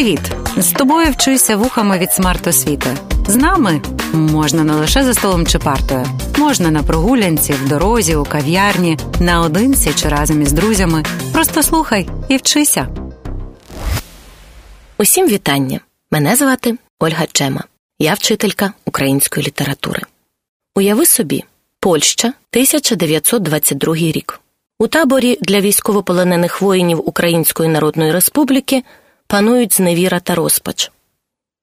Привіт! З тобою вчуся вухами від смарт-освіти. З нами можна не лише за столом чи партою, можна на прогулянці, в дорозі, у кав'ярні, наодинці чи разом із друзями. Просто слухай і вчися. Усім вітання. Мене звати Ольга Чема. Я вчителька української літератури. Уяви собі, Польща, 1922 рік. У таборі для військовополонених воїнів Української Народної Республіки панують зневіра та розпач.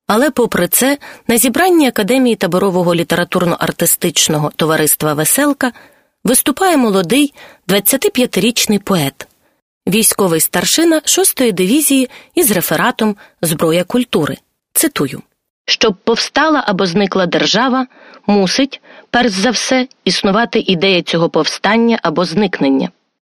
Але, попри це, на зібранні Академії таборового літературно-артистичного товариства Веселка виступає молодий 25-річний поет, військовий старшина 6-ї дивізії із рефератом Зброя культури. Цитую щоб повстала або зникла держава, мусить, перш за все, існувати ідея цього повстання або зникнення.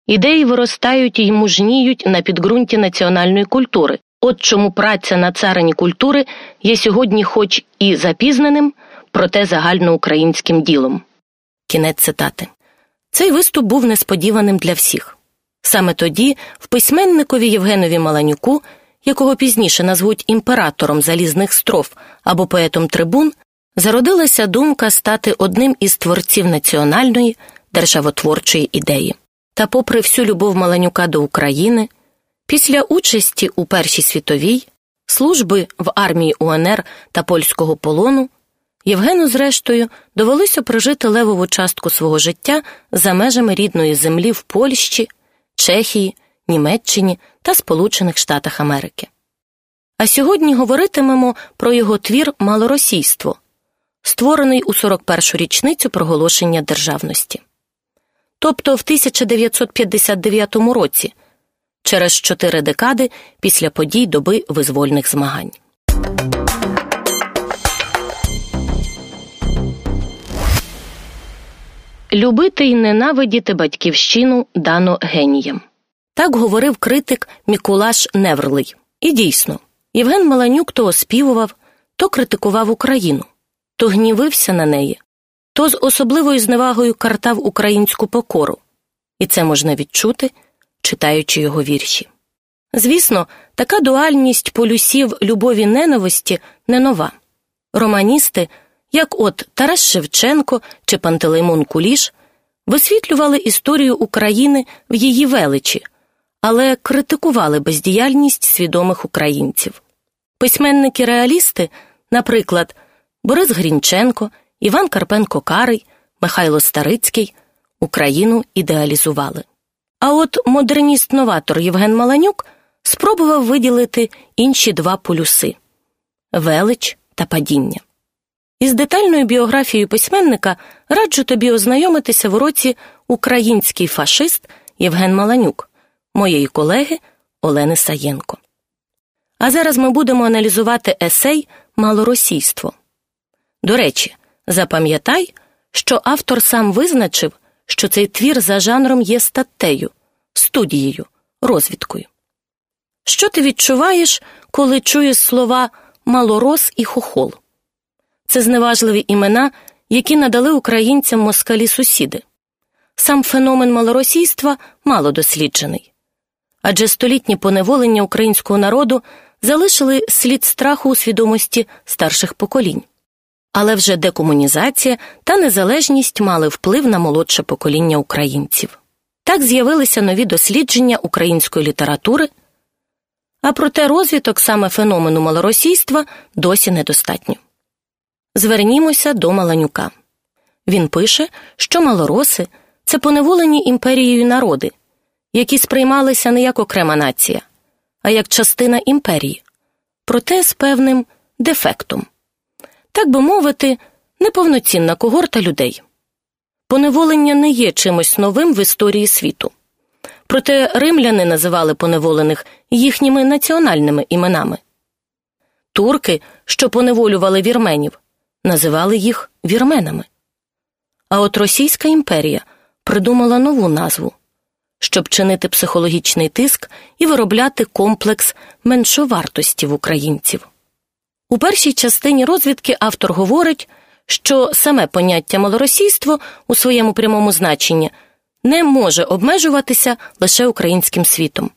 Ідеї виростають і мужніють на підґрунті національної культури. От чому праця на царині культури є сьогодні, хоч і запізненим, проте загальноукраїнським ділом. Кінець цитати. Цей виступ був несподіваним для всіх. Саме тоді в письменникові Євгенові Маланюку, якого пізніше назвуть імператором залізних строф або поетом трибун, зародилася думка стати одним із творців національної державотворчої ідеї. Та, попри всю любов Маланюка до України, після участі у Першій світовій, служби в армії УНР та польського полону, Євгену, зрештою, довелося прожити левову частку свого життя за межами рідної землі в Польщі, Чехії, Німеччині та Сполучених Штатах Америки. А сьогодні говоритимемо про його твір Малоросійство, створений у 41-шу річницю проголошення державності тобто в 1959 році, через чотири декади після подій доби визвольних змагань. Любити й ненавидіти батьківщину дано геніям. Так говорив критик Мікулаш Неврлий. І дійсно, Євген Маланюк то оспівував, то критикував Україну, то гнівився на неї, то з особливою зневагою картав українську покору, і це можна відчути, читаючи його вірші. Звісно, така дуальність полюсів любові ненависті не нова. Романісти, як от Тарас Шевченко чи Пантелеймон Куліш, висвітлювали історію України в її величі, але критикували бездіяльність свідомих українців. Письменники реалісти, наприклад, Борис Грінченко Іван Карпенко Карий, Михайло Старицький Україну ідеалізували. А от модерніст-новатор Євген Маланюк спробував виділити інші два полюси велич та падіння. Із детальною біографією письменника раджу тобі ознайомитися в уроці Український фашист Євген Маланюк, моєї колеги Олени Саєнко. А зараз ми будемо аналізувати есей Малоросійство. До речі, Запам'ятай, що автор сам визначив, що цей твір за жанром є статтею, студією, розвідкою. Що ти відчуваєш, коли чуєш слова малорос і хохол? Це зневажливі імена, які надали українцям москалі сусіди. Сам феномен малоросійства мало досліджений. Адже столітні поневолення українського народу залишили слід страху у свідомості старших поколінь але вже декомунізація та незалежність мали вплив на молодше покоління українців. Так з'явилися нові дослідження української літератури, а проте розвиток саме феномену малоросійства досі недостатньо. Звернімося до Маланюка. Він пише, що малороси це поневолені імперією народи, які сприймалися не як окрема нація, а як частина імперії, проте з певним дефектом так би мовити, неповноцінна когорта людей. Поневолення не є чимось новим в історії світу. Проте римляни називали поневолених їхніми національними іменами. Турки, що поневолювали вірменів, називали їх вірменами. А от Російська імперія придумала нову назву, щоб чинити психологічний тиск і виробляти комплекс меншовартості в українців. У першій частині розвідки автор говорить, що саме поняття малоросійство у своєму прямому значенні не може обмежуватися лише українським світом.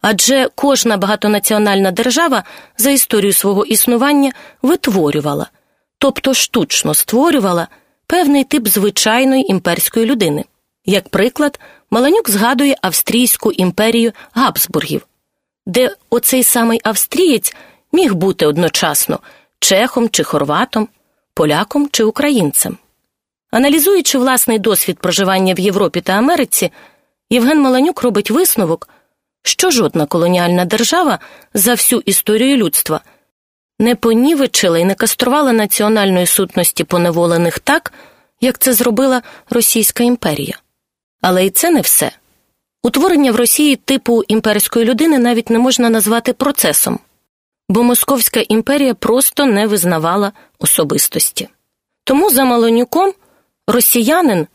Адже кожна багатонаціональна держава за історію свого існування витворювала, тобто штучно створювала певний тип звичайної імперської людини. Як приклад, Маланюк згадує Австрійську імперію Габсбургів, де оцей самий австрієць міг бути одночасно чехом чи хорватом, поляком чи українцем. Аналізуючи власний досвід проживання в Європі та Америці, Євген Маланюк робить висновок, що жодна колоніальна держава за всю історію людства не понівечила і не каструвала національної сутності поневолених так, як це зробила Російська імперія. Але і це не все. Утворення в Росії типу імперської людини навіть не можна назвати процесом, бо Московська імперія просто не визнавала особистості. Тому за Малонюком росіянин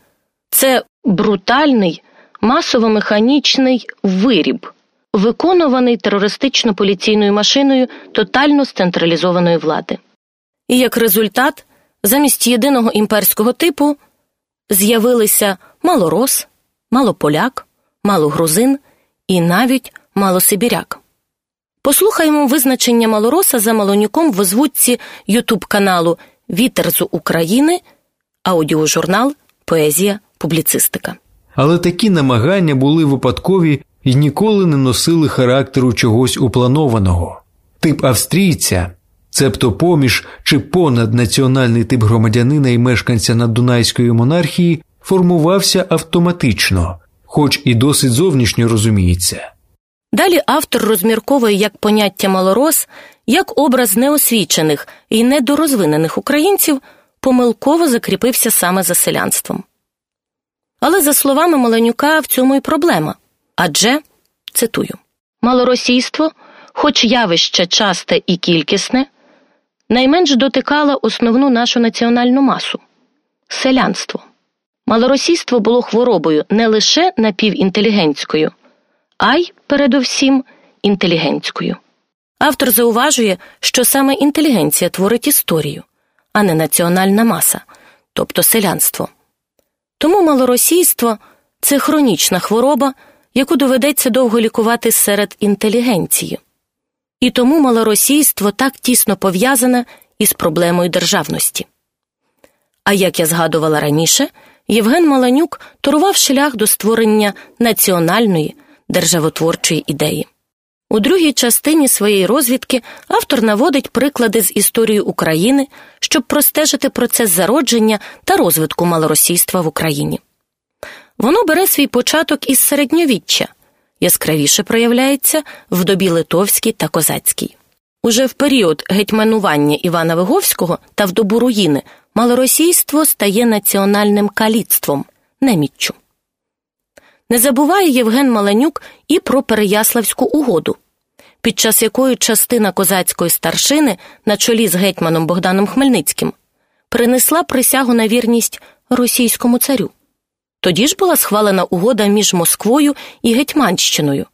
це брутальний, масово-механічний виріб, виконуваний терористично-поліційною машиною тотально централізованої влади. І як результат, замість єдиного імперського типу з'явилися малорос, малополяк, малогрузин і навіть малосибіряк. Послухаємо визначення малороса за малонюком в озвучці Ютуб каналу Вітер з України, аудіожурнал, поезія, публіцистика. Але такі намагання були випадкові і ніколи не носили характеру чогось упланованого. Тип австрійця, цебто поміж чи понад національний тип громадянина і мешканця наддунайської монархії, формувався автоматично, хоч і досить зовнішньо розуміється. Далі автор розмірковує як поняття малорос, як образ неосвічених і недорозвинених українців помилково закріпився саме за селянством. Але, за словами Маленюка, в цьому і проблема адже цитую малоросійство, хоч явище часте і кількісне, найменш дотикало основну нашу національну масу селянство. Малоросійство було хворобою не лише напівінтелігентською, а й, передовсім, інтелігентською. Автор зауважує, що саме інтелігенція творить історію, а не національна маса, тобто селянство. Тому малоросійство це хронічна хвороба, яку доведеться довго лікувати серед інтелігенції. І тому малоросійство так тісно пов'язане із проблемою державності. А як я згадувала раніше, Євген Маланюк торував шлях до створення національної державотворчої ідеї. У другій частині своєї розвідки автор наводить приклади з історії України, щоб простежити процес зародження та розвитку малоросійства в Україні. Воно бере свій початок із середньовіччя, яскравіше проявляється в добі Литовській та Козацькій. Уже в період гетьманування Івана Виговського та в добу руїни малоросійство стає національним каліцтвом, неміччю. Не забуває Євген Маланюк і про Переяславську угоду, під час якої частина козацької старшини на чолі з гетьманом Богданом Хмельницьким принесла присягу на вірність російському царю. Тоді ж була схвалена угода між Москвою і Гетьманщиною,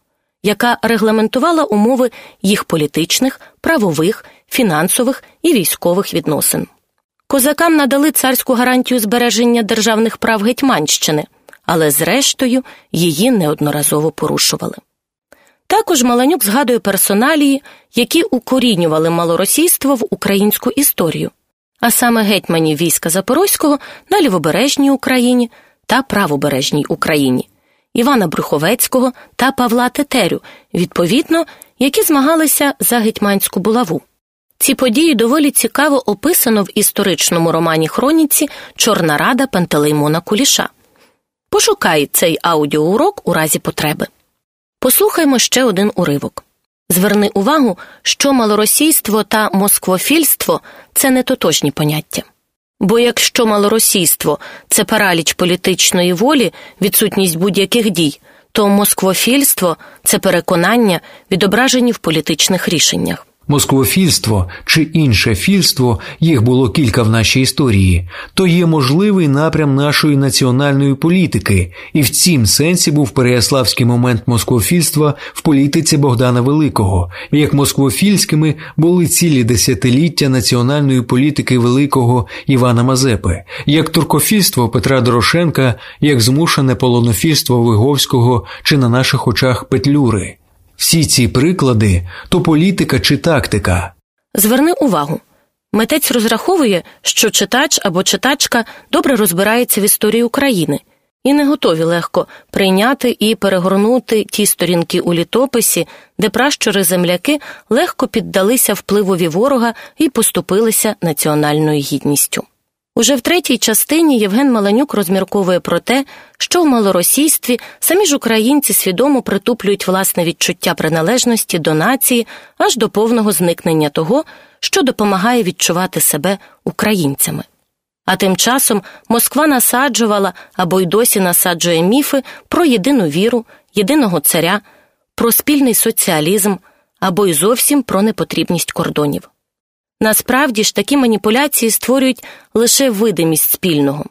яка регламентувала умови їх політичних, правових, фінансових і військових відносин. Козакам надали царську гарантію збереження державних прав Гетьманщини, але зрештою її неодноразово порушували. Також Маланюк згадує персоналії, які укорінювали малоросійство в українську історію, а саме гетьманів війська Запорозького на лівобережній Україні та правобережній Україні, Івана Брюховецького та Павла Тетерю, відповідно, які змагалися за гетьманську булаву. Ці події доволі цікаво описано в історичному романі Хроніці Чорна Рада Пантелеймона Куліша. Пошукай цей аудіоурок у разі потреби. Послухаймо ще один уривок. Зверни увагу, що малоросійство та москвофільство це не тотожні поняття. Бо якщо малоросійство це параліч політичної волі, відсутність будь-яких дій, то москвофільство це переконання, відображені в політичних рішеннях. Москвофільство чи інше фільство, їх було кілька в нашій історії, то є можливий напрям нашої національної політики, і в цім сенсі був переяславський момент москвофільства в політиці Богдана Великого, як москвофільськими були цілі десятиліття національної політики великого Івана Мазепи, як туркофільство Петра Дорошенка, як змушене полонофільство Виговського чи на наших очах Петлюри. Всі ці приклади то політика чи тактика. Зверни увагу. Митець розраховує, що читач або читачка добре розбирається в історії України і не готові легко прийняти і перегорнути ті сторінки у літописі, де пращури земляки легко піддалися впливові ворога і поступилися національною гідністю. Уже в третій частині Євген Маланюк розмірковує про те, що в малоросійстві самі ж українці свідомо притуплюють власне відчуття приналежності до нації аж до повного зникнення того, що допомагає відчувати себе українцями. А тим часом Москва насаджувала або й досі насаджує міфи про єдину віру, єдиного царя, про спільний соціалізм або й зовсім про непотрібність кордонів. Насправді ж такі маніпуляції створюють лише видимість спільного.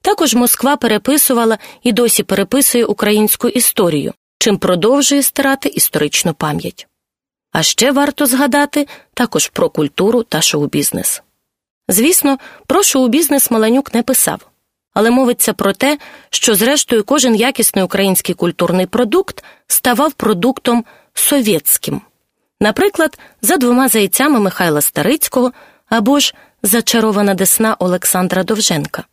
Також Москва переписувала і досі переписує українську історію, чим продовжує стирати історичну пам'ять. А ще варто згадати також про культуру та шоу-бізнес. Звісно, про шоу-бізнес Маланюк не писав, але мовиться про те, що, зрештою, кожен якісний український культурний продукт ставав продуктом совєтським, наприклад, за двома зайцями Михайла Старицького або ж зачарована десна Олександра Довженка.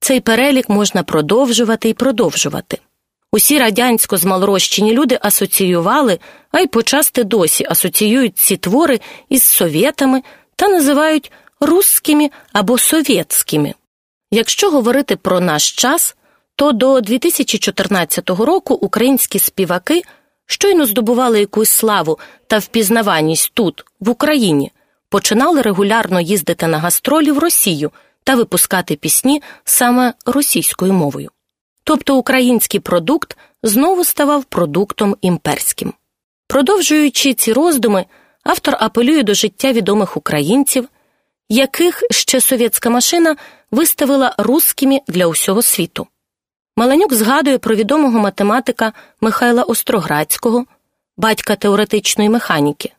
Цей перелік можна продовжувати і продовжувати. Усі радянсько змалорощені люди асоціювали, а й почасти досі асоціюють ці твори із совєтами та називають русскими або совєтськими. Якщо говорити про наш час, то до 2014 року українські співаки щойно здобували якусь славу та впізнаваність тут, в Україні, починали регулярно їздити на гастролі в Росію та випускати пісні саме російською мовою. Тобто український продукт знову ставав продуктом імперським. Продовжуючи ці роздуми, автор апелює до життя відомих українців, яких ще совєтська машина виставила русскими для усього світу. Маланюк згадує про відомого математика Михайла Остроградського, батька теоретичної механіки,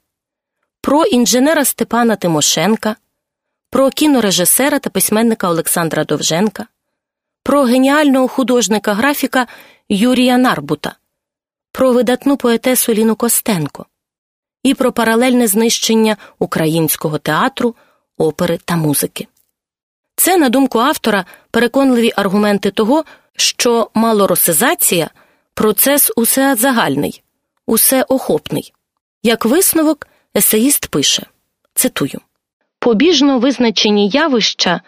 про інженера Степана Тимошенка, про кінорежисера та письменника Олександра Довженка, про геніального художника графіка Юрія Нарбута, про видатну поетесу Ліну Костенко і про паралельне знищення українського театру, опери та музики. Це, на думку автора, переконливі аргументи того, що малоросизація процес усезагальний, усеохопний. Як висновок, есеїст пише цитую побіжно визначені явища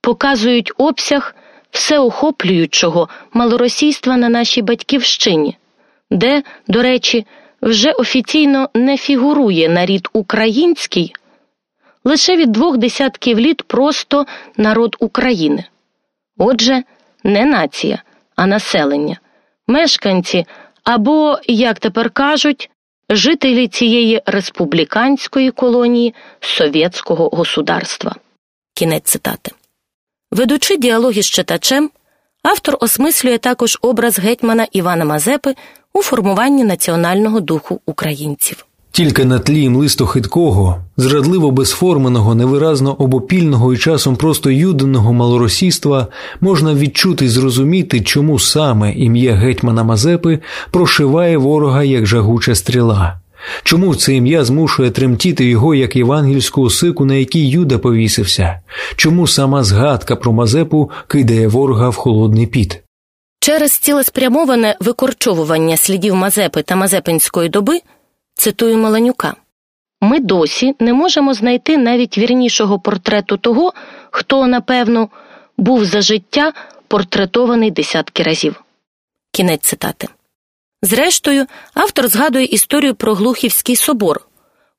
показують обсяг всеохоплюючого малоросійства на нашій батьківщині, де, до речі, вже офіційно не фігурує нарід український, лише від двох десятків літ просто народ України. Отже, не нація, а населення, мешканці або, як тепер кажуть, жителі цієї республіканської колонії совєтського государства. Кінець цитати. Ведучи діалоги з читачем, автор осмислює також образ гетьмана Івана Мазепи у формуванні національного духу українців. Тільки на тлі млисто хиткого, зрадливо безформеного, невиразно обопільного і часом просто юденого малоросійства можна відчути і зрозуміти, чому саме ім'я гетьмана Мазепи прошиває ворога як жагуча стріла. Чому це ім'я змушує тремтіти його як євангельську осику, на якій Юда повісився? Чому сама згадка про Мазепу кидає ворога в холодний піт? Через цілеспрямоване викорчовування слідів Мазепи та Мазепинської доби цитую Маланюка. Ми досі не можемо знайти навіть вірнішого портрету того, хто, напевно, був за життя портретований десятки разів. Кінець цитати. Зрештою, автор згадує історію про Глухівський собор,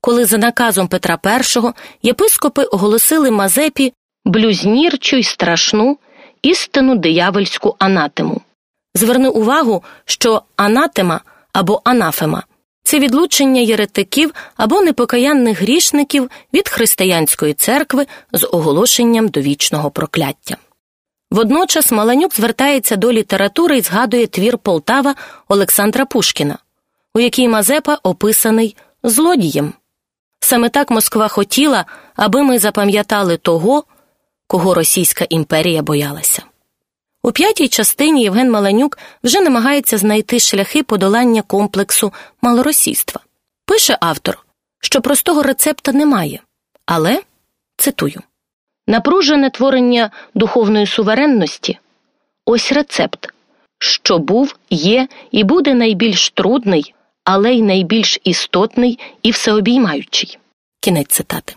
коли за наказом Петра І єпископи оголосили Мазепі блюзнірчу й страшну істину диявольську анатему. Зверни увагу, що анатема або анафема це відлучення єретиків або непокаянних грішників від християнської церкви з оголошенням довічного прокляття. Водночас Маланюк звертається до літератури і згадує твір Полтава Олександра Пушкіна, у якій Мазепа описаний злодієм. Саме так Москва хотіла, аби ми запам'ятали того, кого Російська імперія боялася. У п'ятій частині Євген Маланюк вже намагається знайти шляхи подолання комплексу малоросійства. Пише автор, що простого рецепта немає, але цитую напружене творення духовної суверенності ось рецепт, що був, є і буде найбільш трудний, але й найбільш істотний і всеобіймаючий. Кінець цитати.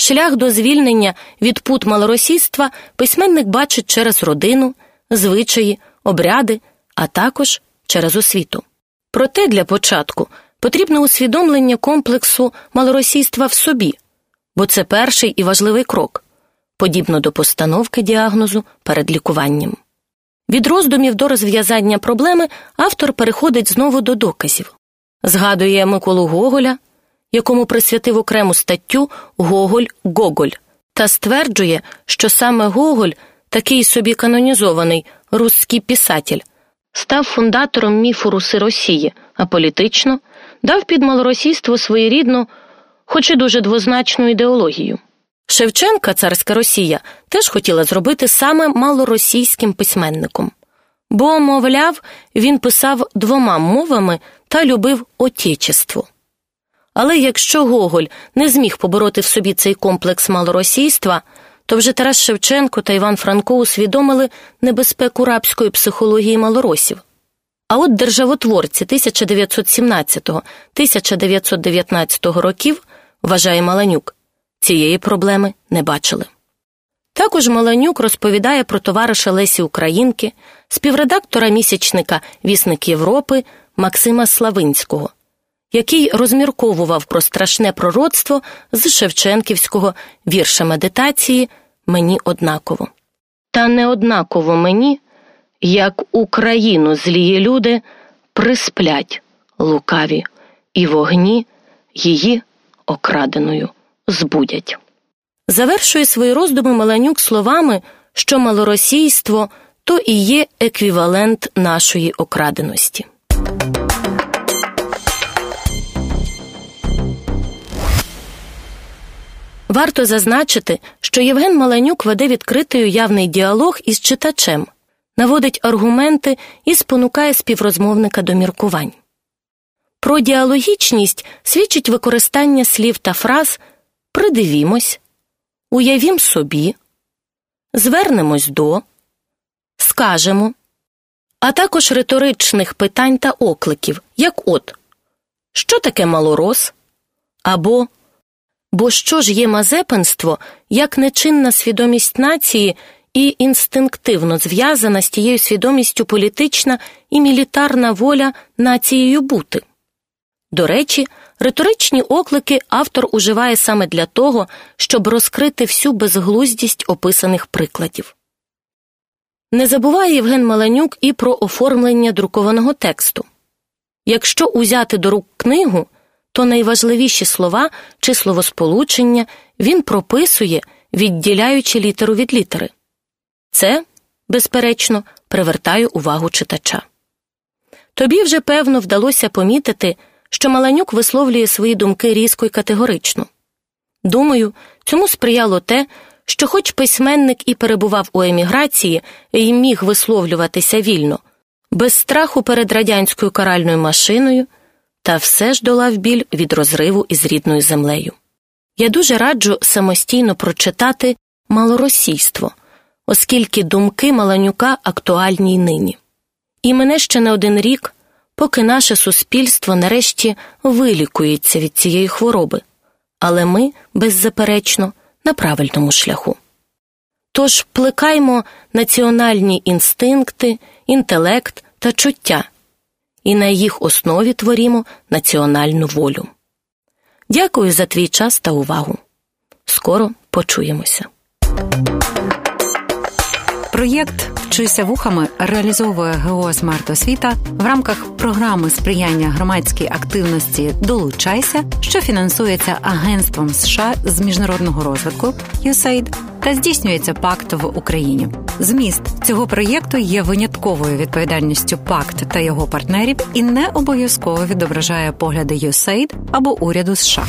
Шлях до звільнення від пут малоросійства письменник бачить через родину, звичаї, обряди, а також через освіту. Проте для початку потрібне усвідомлення комплексу малоросійства в собі, бо це перший і важливий крок, подібно до постановки діагнозу перед лікуванням. Від роздумів до розв'язання проблеми автор переходить знову до доказів, згадує Миколу Гоголя якому присвятив окрему статтю Гоголь Гоголь, та стверджує, що саме Гоголь, такий собі канонізований русський писатель, став фундатором міфу Руси Росії, а політично дав під малоросійство своєрідну, хоч і дуже двозначну ідеологію. Шевченка, царська Росія, теж хотіла зробити саме малоросійським письменником, бо, мовляв, він писав двома мовами та любив отечество. Але якщо Гоголь не зміг побороти в собі цей комплекс малоросійства, то вже Тарас Шевченко та Іван Франко усвідомили небезпеку рабської психології малоросів. А от державотворці 1917-1919 років, вважає Маланюк, цієї проблеми не бачили. Також Маланюк розповідає про товариша Лесі Українки, співредактора місячника Вісник Європи Максима Славинського який розмірковував про страшне пророцтво з Шевченківського вірша медитації Мені однаково. Та не однаково мені, як Україну злії люди присплять лукаві, і вогні її окраденою збудять. Завершує свої роздуми Маланюк словами, що малоросійство то і є еквівалент нашої окраденості. Варто зазначити, що Євген Маланюк веде відкритий уявний діалог із читачем, наводить аргументи і спонукає співрозмовника до міркувань. Про діалогічність свідчить використання слів та фраз придивімось, уявім собі, звернемось до, скажемо, а також риторичних питань та окликів, як от що таке малорос або Бо що ж є мазепинство, як нечинна свідомість нації і інстинктивно зв'язана з тією свідомістю політична і мілітарна воля нацією бути? До речі, риторичні оклики автор уживає саме для того, щоб розкрити всю безглуздість описаних прикладів. Не забуває Євген Маланюк і про оформлення друкованого тексту. Якщо узяти до рук книгу то найважливіші слова чи словосполучення він прописує, відділяючи літеру від літери. Це, безперечно, привертає увагу читача. Тобі вже певно вдалося помітити, що Маланюк висловлює свої думки різко і категорично. Думаю, цьому сприяло те, що, хоч письменник і перебував у еміграції і міг висловлюватися вільно, без страху перед радянською каральною машиною та все ж долав біль від розриву із рідною землею. Я дуже раджу самостійно прочитати малоросійство, оскільки думки Маланюка актуальні й нині. І мене ще не один рік, поки наше суспільство нарешті вилікується від цієї хвороби, але ми, беззаперечно, на правильному шляху. Тож плекаймо національні інстинкти, інтелект та чуття і на їх основі творімо національну волю. Дякую за твій час та увагу. Скоро почуємося. Проєкт Вчися вухами реалізовує ГО «Смарт Освіта» в рамках програми сприяння громадській активності Долучайся, що фінансується Агентством США з міжнародного розвитку USAID та здійснюється пакт в Україні. Зміст цього проєкту є винятковою відповідальністю пакт та його партнерів і не обов'язково відображає погляди USAID або уряду США.